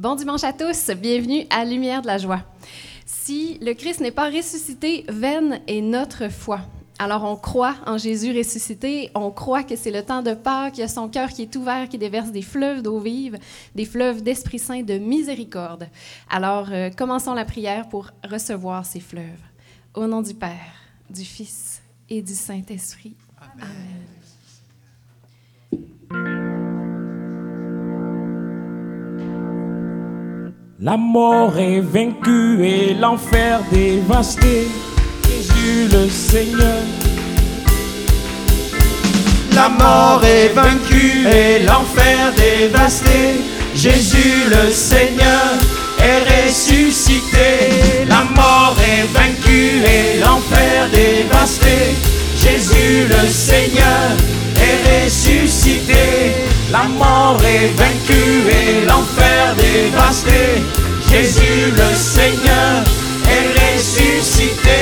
Bon dimanche à tous, bienvenue à Lumière de la joie. Si le Christ n'est pas ressuscité, vaine est notre foi. Alors on croit en Jésus ressuscité, on croit que c'est le temps de Pâques, qu'il y a son cœur qui est ouvert, qui déverse des fleuves d'eau vive, des fleuves d'Esprit Saint de miséricorde. Alors euh, commençons la prière pour recevoir ces fleuves. Au nom du Père, du Fils et du Saint-Esprit. Amen. La mort est vaincue et l'enfer dévasté. Jésus le Seigneur. La mort est vaincue et l'enfer dévasté. Jésus le Seigneur est ressuscité. La mort est vaincue et l'enfer dévasté. Jésus le Seigneur est ressuscité. La mort est vaincue et l'enfer dévasté. Jésus le Seigneur est ressuscité.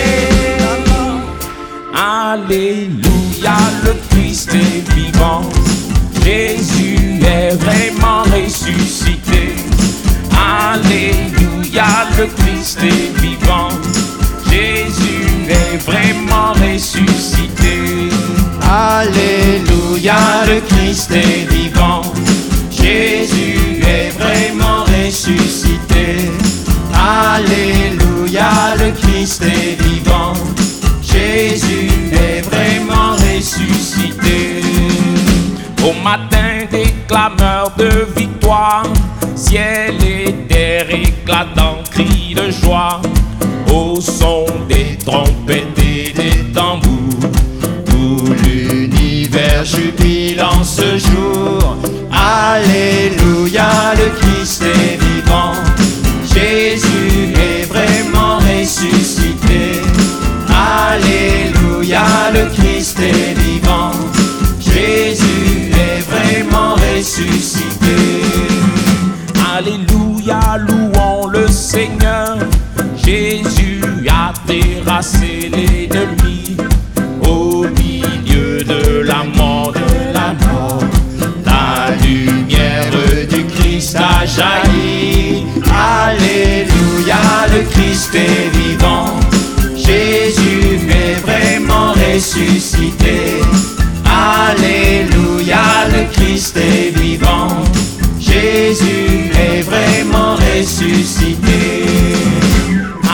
Alléluia, le Christ est vivant. Jésus est vraiment ressuscité. Alléluia, le Christ est vivant. Jésus est vraiment ressuscité. Alléluia, le Christ est vivant. Jésus est vraiment ressuscité. Alléluia, le Christ est vivant. Jésus est vraiment ressuscité. Au matin des clameurs de victoire, ciel et terre éclatant cris de joie, au son des trompettes et des tambours. Tout l'univers jubile terrassé l'ennemi au milieu de la mort, de la mort. La lumière du Christ a jailli. Alléluia, le Christ est vivant. Jésus est vraiment ressuscité. Alléluia, le Christ est vivant. Jésus est vraiment ressuscité.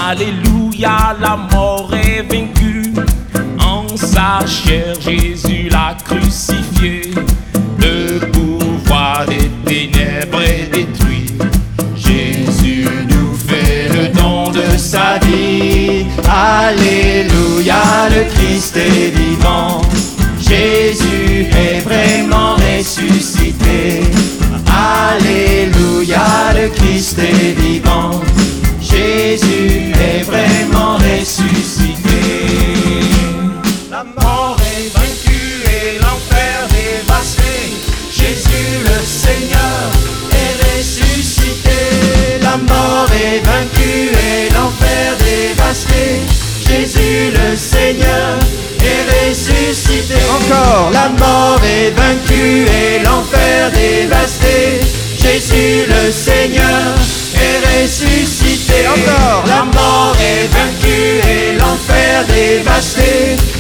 Alléluia, la mort est vaincue. En sa chair, Jésus l'a crucifié. Le pouvoir des ténèbres est détruit. Jésus nous fait le don de sa vie. Alléluia, le Christ est vivant. Jésus est vraiment ressuscité. Alléluia, le Christ est vivant.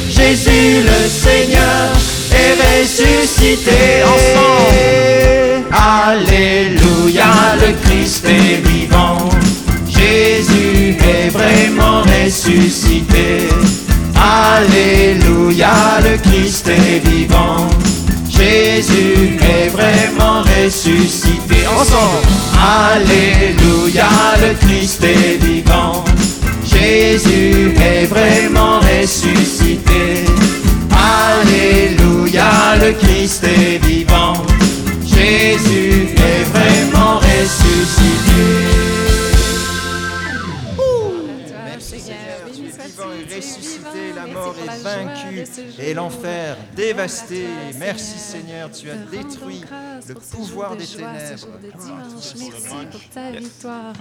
Jésus le Seigneur est ressuscité. Ensemble. Alléluia, le Christ est vivant. Jésus est vraiment ressuscité. Alléluia, le Christ est vivant. Jésus est vraiment ressuscité. Ensemble. Alléluia, le Christ est vivant. Jésus est vraiment ressuscité. Alléluia, le Christ est vivant. Jésus est vraiment ressuscité. Jour. et l'enfer dévasté. Merci Seigneur, tu as détruit le pouvoir de des ténèbres. toi, Merci pour ta victoire,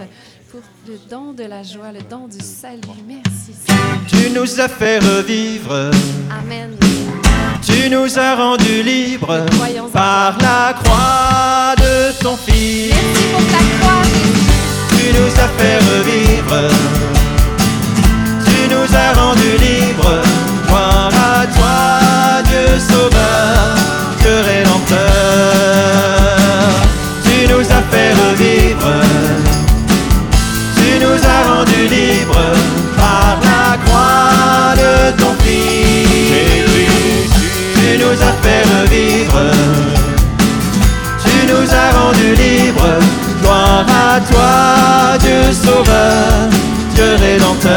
pour le don de la joie, le don du salut. Merci. Seigneur. Tu nous as fait revivre. Amen. Tu nous as rendus libres par la croix de ton Fils. Merci pour ta croix, Jésus. fait revivre. Tu nous as rendus libres. À toi, Dieu sauveur, Dieu rédempteur.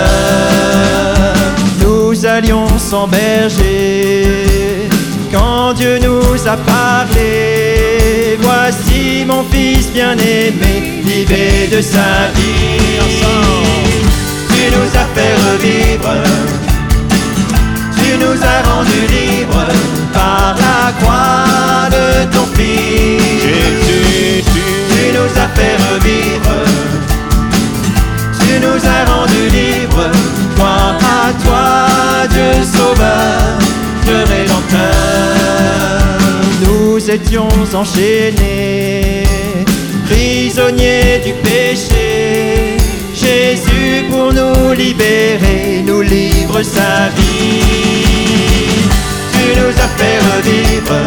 Nous allions sans berger quand Dieu nous a parlé. Voici mon fils bien-aimé, livré de sa vie. Tu nous as fait revivre. Tu nous as rendus libres par la croix de ton Fils. Jésus, Tu nous as fait revivre. Nous as rendus libres. Gloire à toi, Dieu sauveur, Dieu rédempteur. Nous étions enchaînés, prisonniers du péché. Jésus pour nous libérer, nous livre sa vie. Tu nous as fait revivre.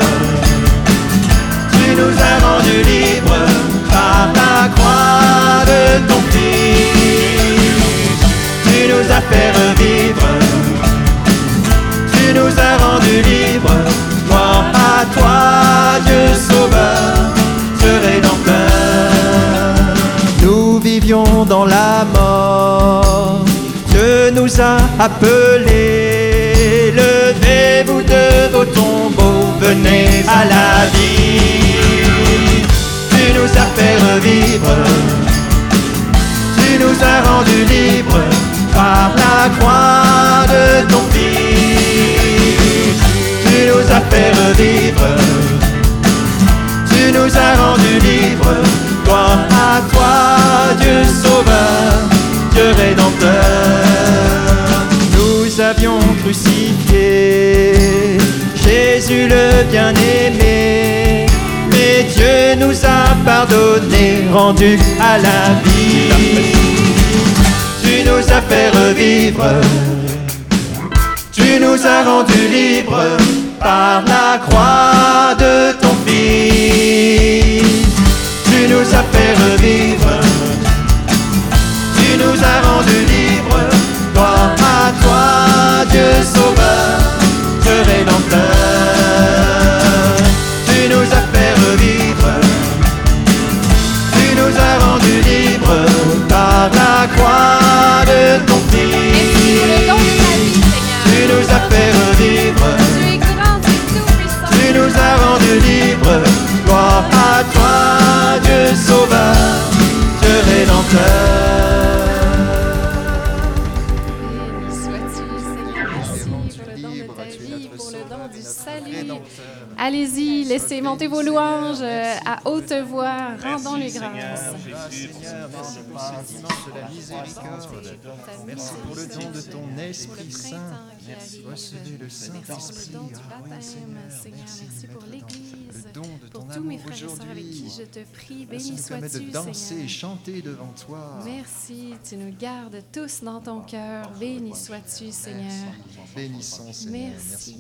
Tu nous as rendus libres nous as fait revivre. Tu nous as rendus libres. Gloire à toi, Dieu sauveur, Dieu rédempteur. Nous vivions dans la mort. Dieu nous a appelés. Jésus le bien-aimé. Mais Dieu nous a pardonné, rendu à la vie. Tu nous as fait revivre. Tu nous as rendus libres par la croix de ton Fils. Tu nous as fait revivre. Tu nous as rendus libres. Gloire à toi, Dieu sauveur, Dieu rédempteur. Libres. Gloire à toi, Dieu sauveur, Dieu rédempteur. Béni sois-tu, Seigneur. Merci pour le don de ta vie, pour le don du salut. Allez-y, laissez monter vos louanges euh, à haute voix. Rendons-lui grâce. Seigneur, merci pour ce dimanche de la miséricorde. Merci pour le don de ton Esprit Saint. Recevez le Merci pour le Saint-Esprit. don du baptême, Seigneur, merci pour l'Église. Pour ton tous mes frères et sœurs avec qui je te prie, Merci béni sois-tu, de danser et Seigneur. chanter devant toi. Merci, tu nous gardes tous dans ton cœur. Béni sois-tu, Seigneur. Bénissons, Seigneur. Merci.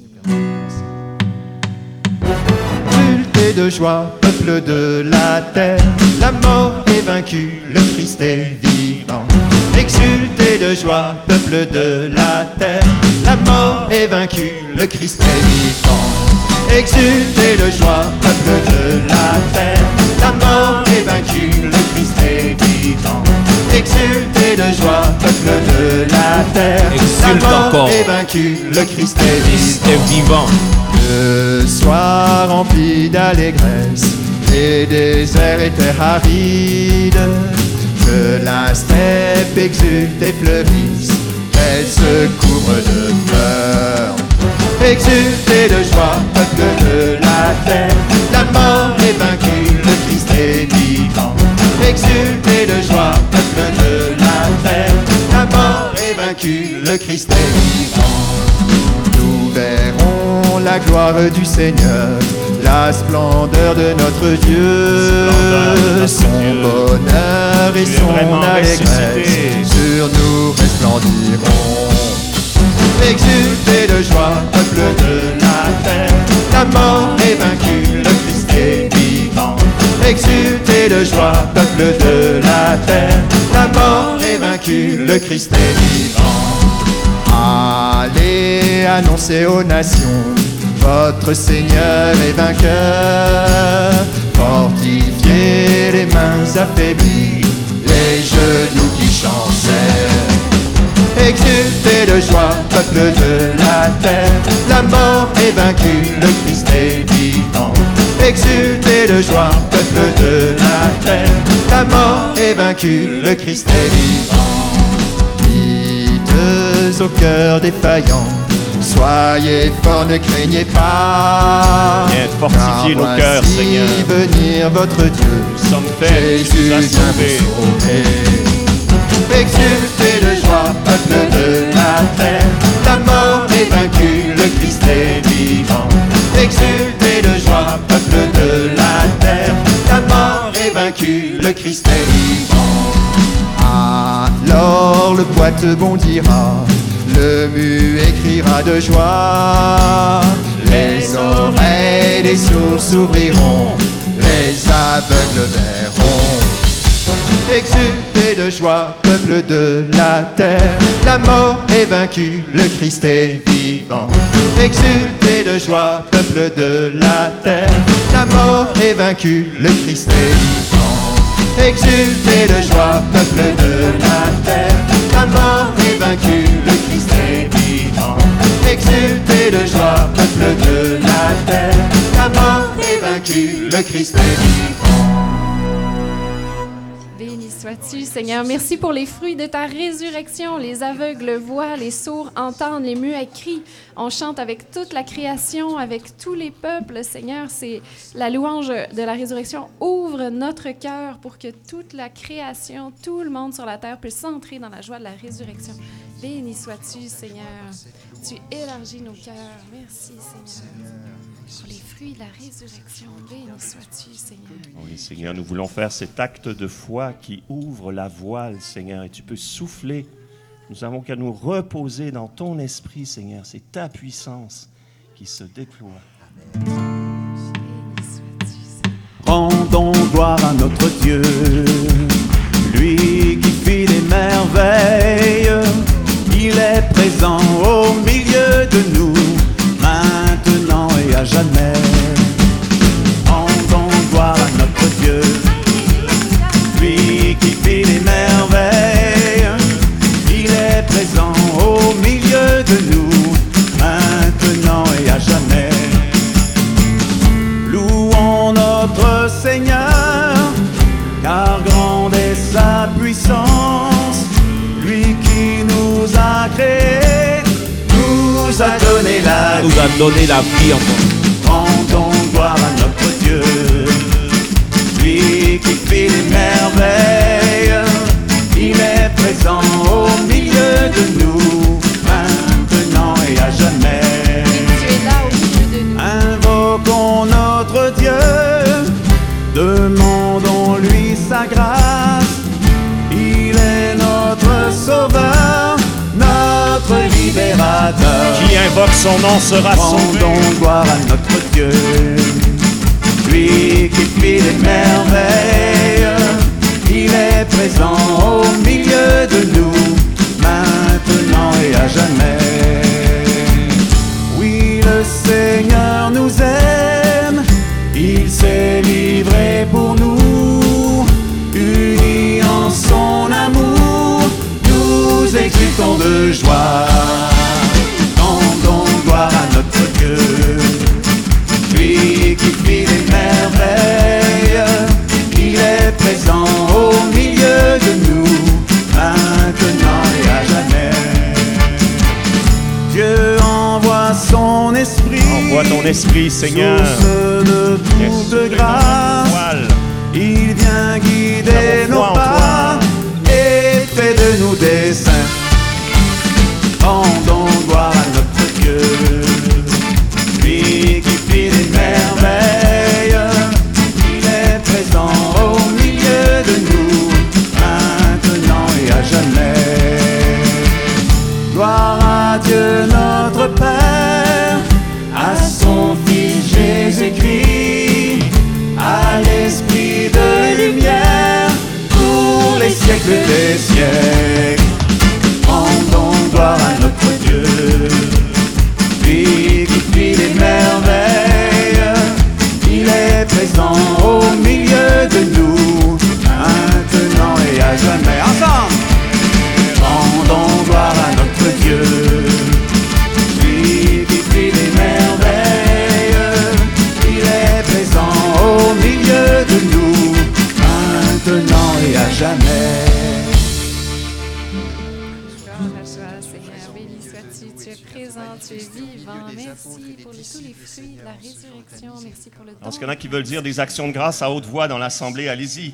Exultez de joie, peuple de la terre, la mort est vaincue, le Christ est vivant. Exultez de joie, peuple de la terre, la mort est vaincue, le Christ est vivant. Exultez de joie, peuple de la terre, la mort est vaincue, le Christ est vivant. Exultez de joie, peuple de la terre, Exulte la mort encore. est vaincue, le Christ est Christ vivant. est vivant. Le soir rempli d'allégresse, les déserts étaient arides. Que la steppe exulte et fleurisse, elle se couvre de peur. Exultez de joie, peuple de la terre, la mort est vaincue, le Christ est vivant. Exultez de joie, peuple de la terre, la mort est vaincue, le Christ est vivant. Nous verrons la gloire du Seigneur, la splendeur de notre Dieu. Son bonheur et son allégresse sur nous resplendiront. Exultez de joie, peuple de la terre, la mort est vaincue, le Christ est vivant. Exultez de joie, peuple de la terre, la mort est vaincue, le Christ est vivant. Allez annoncer aux nations, votre Seigneur est vainqueur. Fortifiez les mains affaiblies, les genoux qui chancèrent. Exultez de joie, peuple de la terre, la mort est vaincue, le Christ est vivant. Exultez de joie, peuple de la terre, la mort est vaincue, le Christ est vivant. Dites au cœur défaillant, soyez forts, ne craignez pas. Viens fortifier nos cœurs, Seigneur. venir votre Dieu, Nous sommes Jésus vient sauver. Exultez de joie, peuple de la terre, la mort est vaincue, le Christ est vivant. Exultez de joie, peuple de la terre, la mort est vaincue, le Christ est vivant. Alors le boiteux bondira, le muet criera de joie. Les oreilles des sourds s'ouvriront, les aveugles verront. Exultez de joie, peuple de la terre, la mort est vaincue, le Christ est vivant. Exultez de joie, peuple de la terre, la mort est vaincue, le Christ est vivant. Exultez de joie, peuple de la terre, la mort est vaincue, le Christ est vivant. Exultez de joie, peuple de la terre, la mort est vaincue, le Christ est vivant. Sois-tu, Seigneur. Merci pour les fruits de ta résurrection. Les aveugles voient, les sourds entendent, les muets crient. On chante avec toute la création, avec tous les peuples, Seigneur. C'est la louange de la résurrection. Ouvre notre cœur pour que toute la création, tout le monde sur la terre puisse entrer dans la joie de la résurrection. Béni sois-tu, Seigneur. Tu élargis nos cœurs. Merci, Seigneur. Pour les fruits de la résurrection. Béni sois-tu, Seigneur. Oui, Seigneur, nous voulons faire cet acte de foi qui ouvre la voile, Seigneur, et tu peux souffler. Nous avons qu'à nous reposer dans ton esprit, Seigneur. C'est ta puissance qui se déploie. Rendons gloire à notre Dieu, lui qui fit des merveilles. Il est présent au jamais. Rendons gloire à notre Dieu, lui qui fit des merveilles. Il est présent au milieu de nous, maintenant et à jamais. Louons notre Seigneur, car grande est sa puissance. Lui qui nous a créés, nous a donné la nous vie. a donné la vie invoque son nom sera sauvé. Rendons gloire à notre Dieu, lui qui fit les merveilles. Il est présent au milieu de nous, ton esprit, Seigneur. De toute grâce. Il vient guider nos pas tu es vivant. Merci pour les- tous les fruits de la résurrection. Merci pour le don. Est-ce qu'il y en a qui veulent dire des actions de grâce à haute voix dans l'assemblée? Allez-y.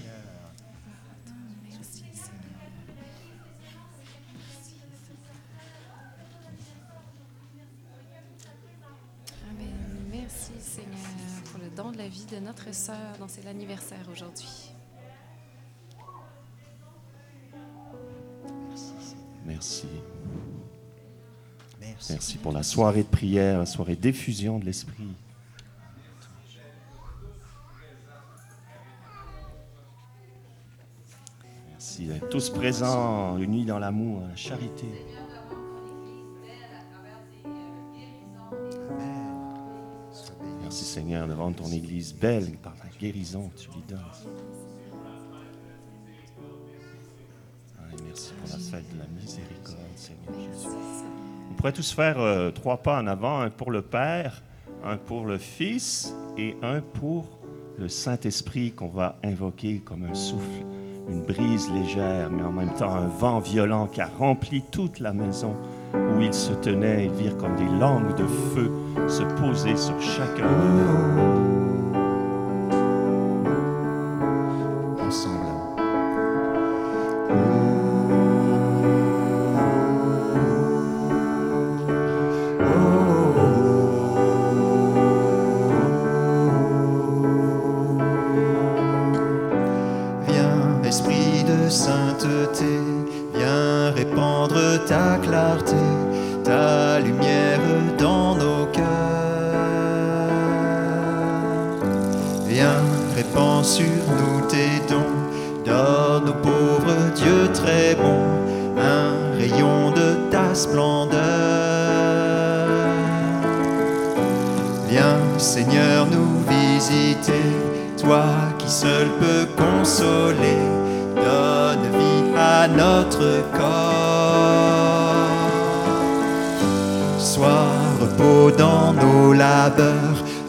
Amen. Merci, Seigneur, pour le don de la vie de notre sœur dont c'est l'anniversaire aujourd'hui. Merci. Merci. Merci pour la soirée de prière, la soirée d'effusion de l'Esprit. Merci d'être tous présents, unis dans l'amour, la charité. Merci Seigneur de rendre ton Église belle par la guérison que tu lui donnes. Ah, merci pour la fête de la miséricorde, Seigneur Jésus. On pourrait tous faire euh, trois pas en avant, un pour le Père, un pour le Fils et un pour le Saint-Esprit qu'on va invoquer comme un souffle, une brise légère, mais en même temps un vent violent qui a rempli toute la maison où ils se tenaient. Ils virent comme des langues de feu se poser sur chacun d'eux.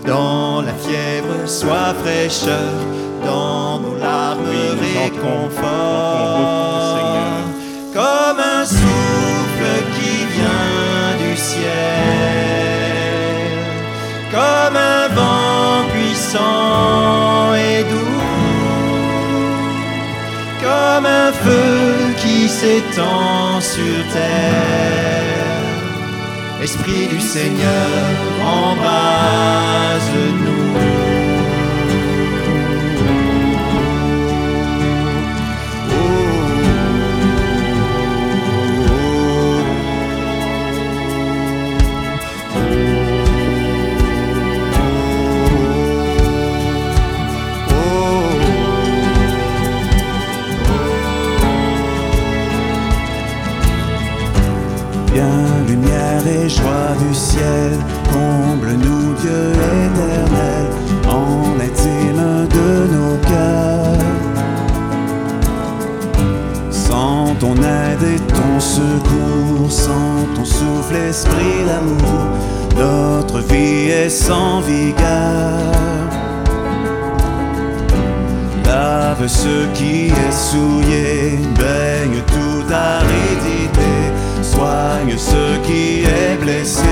Dans la fièvre, sois fraîcheur, dans nos larmes, réconfort. Comme un souffle qui vient du ciel, comme un vent puissant et doux, comme un feu qui s'étend sur terre. Esprit du Seigneur, Viens, lumière et joie du ciel, comble-nous Dieu éternel, en l'intime de nos cœurs? Sans ton aide et ton secours, sans ton souffle, esprit d'amour, notre vie est sans vigueur. Lave ce qui est souillé, baigne toute aridité, ce qui est blessé.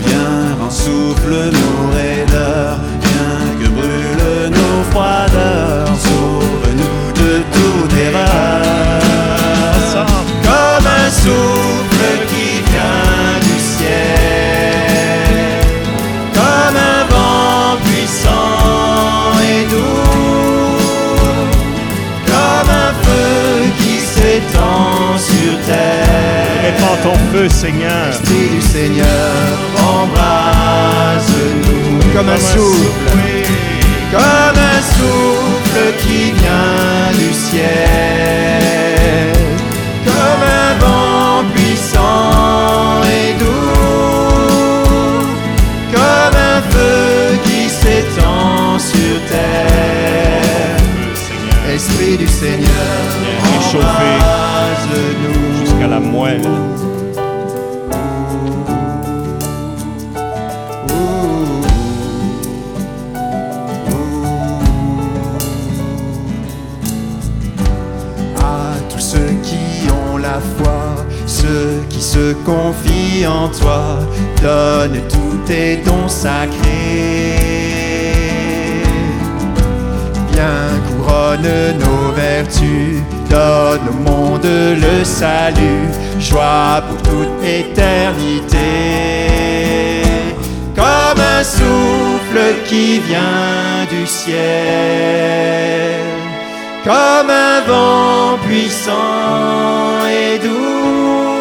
Viens, rends souffle nos raideurs, viens que brûlent nos froideurs, ton feu, Seigneur. Esprit du Seigneur, embrase-nous comme un souffle, comme un souffle qui vient du ciel, comme un vent puissant et doux, comme un feu qui s'étend sur terre. Esprit du Seigneur, embrase-nous. Jusqu'à la moelle. à tous ceux qui ont la foi, ceux qui se confient en toi, donne tous tes dons sacrés. Viens, couronne nos vertus, donne monde le salut, joie pour toute éternité. Comme un souffle qui vient du ciel comme un vent puissant et doux,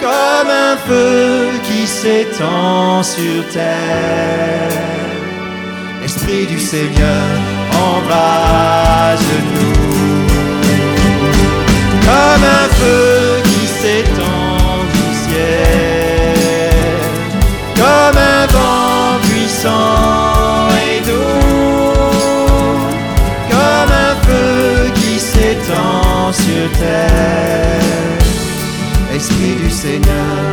comme un feu qui s'étend sur terre. Esprit du Seigneur, embrase-nous, Esprit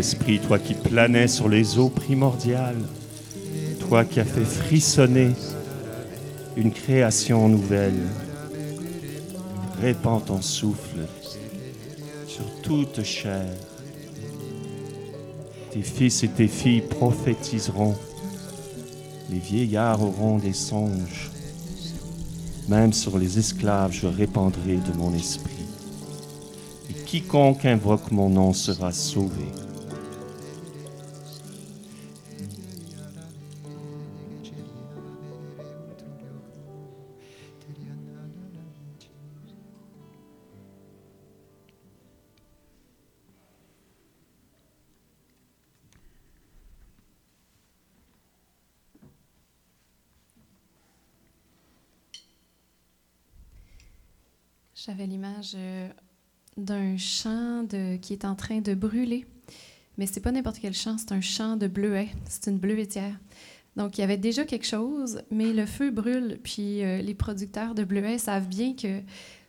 Esprit, toi qui planais sur les eaux primordiales, toi qui as fait frissonner une création nouvelle, répands ton souffle sur toute chair. Tes fils et tes filles prophétiseront, les vieillards auront des songes, même sur les esclaves je répandrai de mon esprit. Et quiconque invoque mon nom sera sauvé. J'avais l'image euh, d'un champ qui est en train de brûler. Mais c'est pas n'importe quel champ, c'est un champ de bleuets. C'est une bleuetière. Donc, il y avait déjà quelque chose, mais le feu brûle. Puis, euh, les producteurs de bleuets savent bien que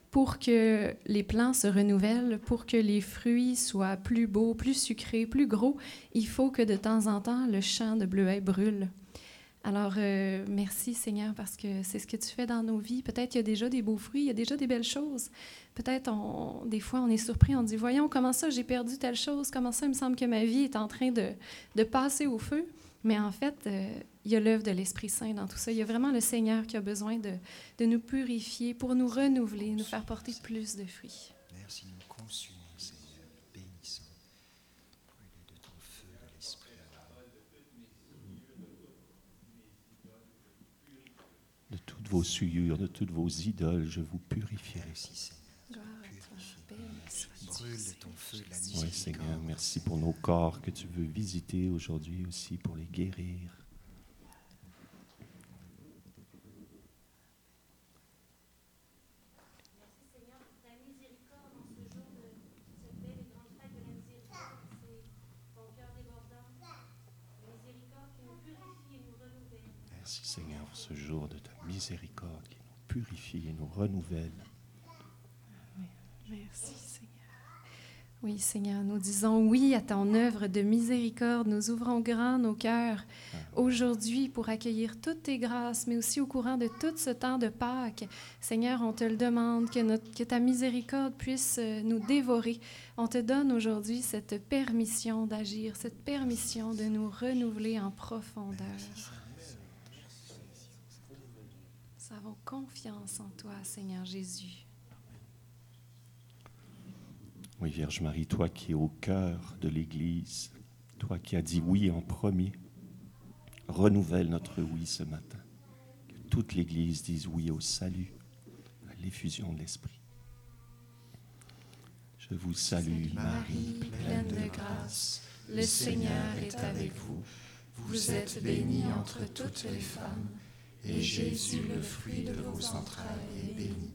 pour que les plants se renouvellent, pour que les fruits soient plus beaux, plus sucrés, plus gros, il faut que de temps en temps, le champ de bleuets brûle. Alors, euh, merci Seigneur parce que c'est ce que tu fais dans nos vies. Peut-être qu'il y a déjà des beaux fruits, il y a déjà des belles choses. Peut-être, on- des fois, on est surpris, on dit, voyons, comment ça, j'ai perdu telle chose, comment ça, il me semble que ma vie est en train de, de passer au feu? Mais en fait, euh, il y a l'œuvre de l'Esprit Saint dans tout ça. Il y a vraiment le Seigneur qui a besoin de, de nous purifier pour nous renouveler, nous faire porter plus de fruits. Merci, nous consumons, Seigneur, bénissons. Brûlez de ton feu de l'Esprit. De toutes vos souillures, de toutes vos idoles, je vous purifierai. Merci, Brûle ton feu la Oui. Seigneur, merci pour nos corps que tu veux visiter aujourd'hui aussi pour les guérir. Merci Seigneur pour ce jour de ta miséricorde qui nous purifie et nous renouvelle. Merci, Seigneur. Oui, Seigneur, nous disons oui à ton œuvre de miséricorde. Nous ouvrons grand nos cœurs aujourd'hui pour accueillir toutes tes grâces, mais aussi au courant de tout ce temps de Pâques. Seigneur, on te le demande, que, notre- que ta miséricorde puisse euh, nous dévorer. On te donne aujourd'hui cette permission d'agir, cette permission de nous renouveler en profondeur. Nous avons confiance en toi, Seigneur Jésus. Oui, Vierge Marie, toi qui es au cœur de l'Église, toi qui as dit oui en premier, renouvelle notre oui ce matin. Que toute l'Église dise oui au salut, à l'effusion de l'Esprit. Je vous salue, Marie, pleine de grâce, le Seigneur est avec vous. Vous êtes bénie entre toutes les femmes, et Jésus, le fruit de vos entrailles, est béni.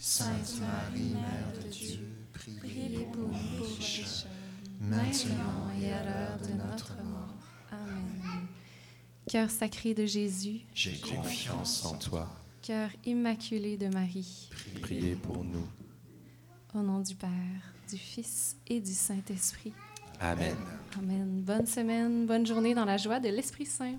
Sainte Marie, Mère de Dieu, priez pour nous pécheurs, maintenant et à l'heure de notre mort. Amen. Cœur sacré de Jésus, J'ai confiance en toi. cœur immaculé de Marie, Priez pour nous. au nom du Père, du Fils et du Saint-Esprit. Amen. Amen. Bonne semaine, bonne journée dans la joie de l'Esprit Saint.